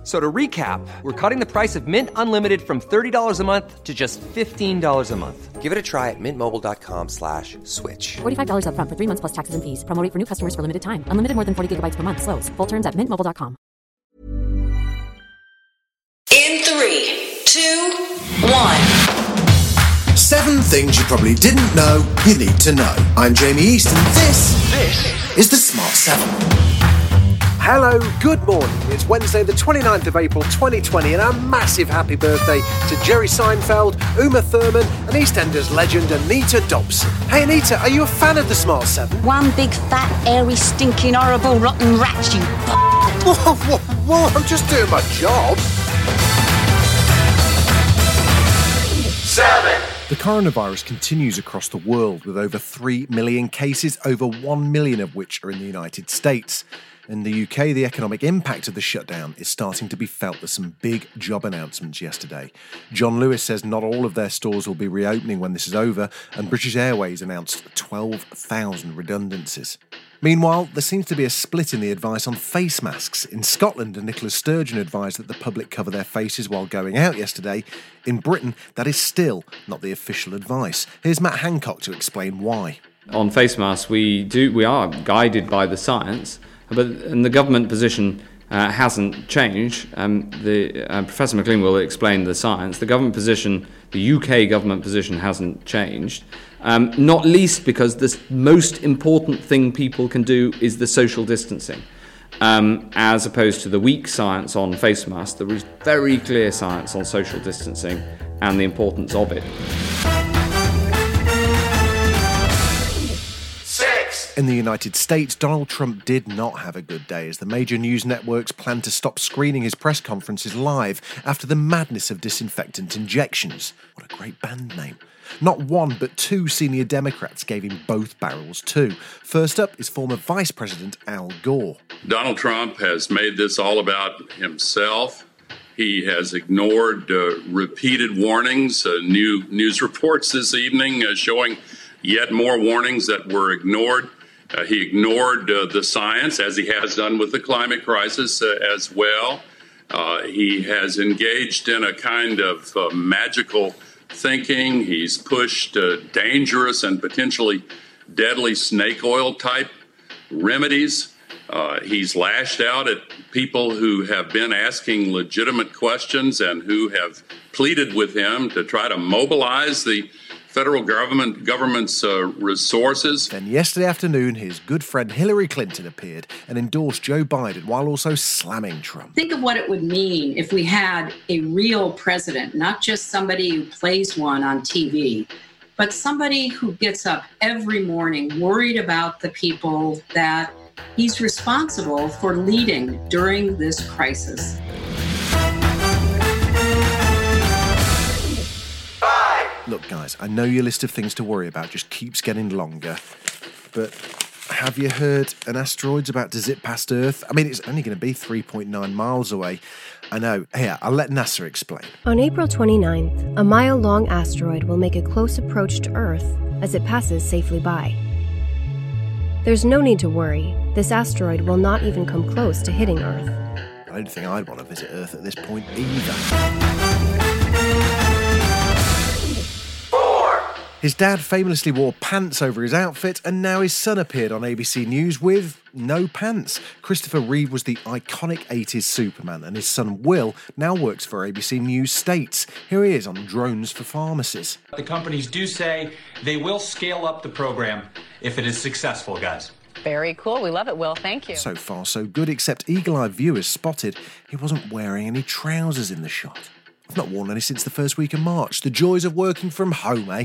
F- So to recap, we're cutting the price of Mint Unlimited from $30 a month to just $15 a month. Give it a try at mintmobile.com slash switch. $45 upfront for three months plus taxes and fees. Promo rate for new customers for limited time. Unlimited more than 40 gigabytes per month. Slows. Full terms at mintmobile.com. In three, two, one. Seven things you probably didn't know you need to know. I'm Jamie Easton. this, this is the Smart 7. Hello, good morning. It's Wednesday, the 29th of April 2020, and a massive happy birthday to Jerry Seinfeld, Uma Thurman, and EastEnders legend Anita Dobson. Hey, Anita, are you a fan of the Smart 7? One big fat, airy, stinking, horrible, rotten rat, you b- Whoa, whoa, whoa, I'm just doing my job. Seven. The coronavirus continues across the world with over 3 million cases, over 1 million of which are in the United States. In the UK, the economic impact of the shutdown is starting to be felt with some big job announcements yesterday. John Lewis says not all of their stores will be reopening when this is over, and British Airways announced 12,000 redundancies. Meanwhile, there seems to be a split in the advice on face masks. In Scotland, Nicola Sturgeon advised that the public cover their faces while going out yesterday. In Britain, that is still not the official advice. Here's Matt Hancock to explain why. on face masks, we do we are guided by the science, but and the government position uh, hasn't changed. Um, the uh, Professor McLean will explain the science. The government position, the UK government position, hasn't changed. Um, not least because the most important thing people can do is the social distancing. Um, as opposed to the weak science on face masks, there is very clear science on social distancing and the importance of it. In the United States, Donald Trump did not have a good day as the major news networks planned to stop screening his press conferences live after the madness of disinfectant injections. What a great band name. Not one, but two senior Democrats gave him both barrels too. First up is former Vice President Al Gore. Donald Trump has made this all about himself. He has ignored uh, repeated warnings, uh, new news reports this evening uh, showing yet more warnings that were ignored. Uh, he ignored uh, the science, as he has done with the climate crisis uh, as well. Uh, he has engaged in a kind of uh, magical thinking. He's pushed uh, dangerous and potentially deadly snake oil type remedies. He's lashed out at people who have been asking legitimate questions and who have pleaded with him to try to mobilize the federal government government's uh, resources. Then yesterday afternoon, his good friend Hillary Clinton appeared and endorsed Joe Biden while also slamming Trump. Think of what it would mean if we had a real president, not just somebody who plays one on TV, but somebody who gets up every morning worried about the people that he's responsible for leading during this crisis. Look, guys, I know your list of things to worry about just keeps getting longer, but have you heard an asteroid's about to zip past Earth? I mean, it's only going to be 3.9 miles away. I know. Here, I'll let NASA explain. On April 29th, a mile long asteroid will make a close approach to Earth as it passes safely by. There's no need to worry, this asteroid will not even come close to hitting Earth. I don't think I'd want to visit Earth at this point either. His dad famously wore pants over his outfit, and now his son appeared on ABC News with no pants. Christopher Reeve was the iconic 80s Superman, and his son Will now works for ABC News States. Here he is on drones for pharmacies. The companies do say they will scale up the program if it is successful, guys. Very cool. We love it, Will. Thank you. So far, so good, except eagle eyed viewers spotted he wasn't wearing any trousers in the shot. I've not worn any since the first week of March. The joys of working from home, eh?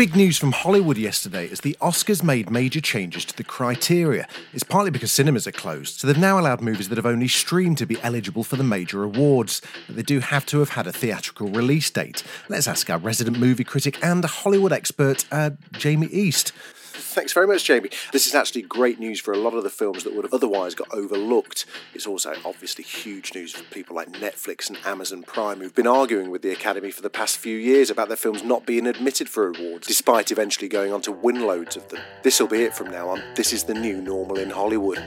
Big news from Hollywood yesterday as the Oscars made major changes to the criteria. It's partly because cinemas are closed, so they've now allowed movies that have only streamed to be eligible for the major awards. But they do have to have had a theatrical release date. Let's ask our resident movie critic and Hollywood expert, uh, Jamie East. Thanks very much, Jamie. This is actually great news for a lot of the films that would have otherwise got overlooked. It's also obviously huge news for people like Netflix and Amazon Prime, who've been arguing with the Academy for the past few years about their films not being admitted for awards, despite eventually going on to win loads of them. This will be it from now on. This is the new normal in Hollywood.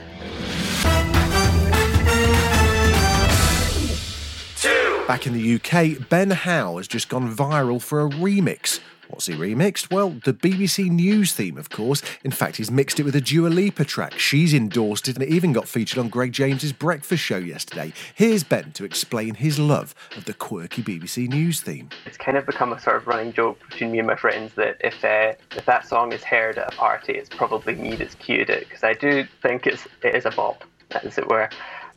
Back in the UK, Ben Howe has just gone viral for a remix. What's he remixed? Well, the BBC News theme, of course. In fact, he's mixed it with a Dua Lipa track. She's endorsed it and it even got featured on Greg James's breakfast show yesterday. Here's Ben to explain his love of the quirky BBC News theme. It's kind of become a sort of running joke between me and my friends that if uh, if that song is heard at a party, it's probably me that's cued it because I do think it's it is a bop, as it were.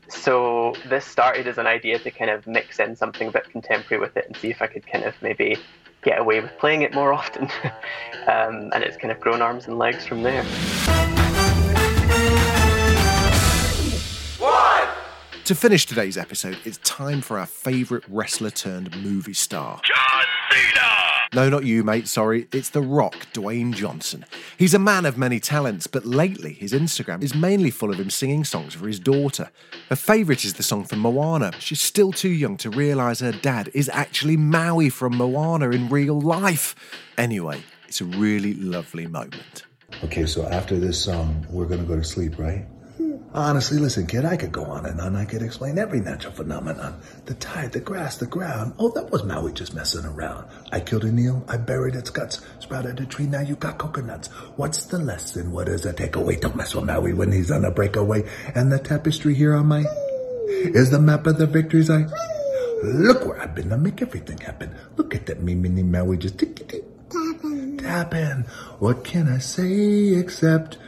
So this started as an idea to kind of mix in something a bit contemporary with it and see if I could kind of maybe get away with playing it more often. um, and it's kind of grown arms and legs from there. To finish today's episode, it's time for our favourite wrestler turned movie star. John Cena! No, not you, mate, sorry. It's The Rock, Dwayne Johnson. He's a man of many talents, but lately his Instagram is mainly full of him singing songs for his daughter. Her favourite is the song from Moana. She's still too young to realise her dad is actually Maui from Moana in real life. Anyway, it's a really lovely moment. Okay, so after this song, we're gonna go to sleep, right? Honestly, listen, kid, I could go on and on. I could explain every natural phenomenon. The tide, the grass, the ground. Oh, that was Maui just messing around. I killed a Neil, I buried its guts, sprouted a tree, now you got coconuts. What's the lesson? What is the takeaway? Don't mess with Maui when he's on a breakaway. And the tapestry here on my is the map of the victories I look where I've been. I make everything happen. Look at that me mini Maui just tick. Tapping. What can I say except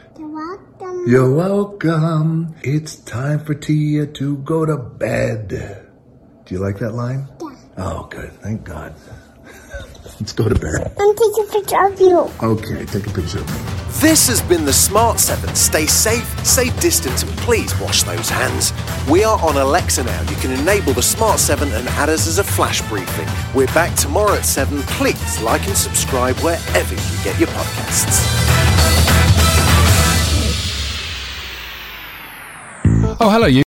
you're welcome. It's time for Tia to go to bed. Do you like that line? Yeah. Oh, good. Thank God. Let's go to bed. I'm taking a picture of you. Okay, take a picture of me. This has been the Smart 7. Stay safe, stay distant, and please wash those hands. We are on Alexa now. You can enable the Smart 7 and add us as a flash briefing. We're back tomorrow at 7. Please like and subscribe wherever you get your podcasts. Oh, hello, you.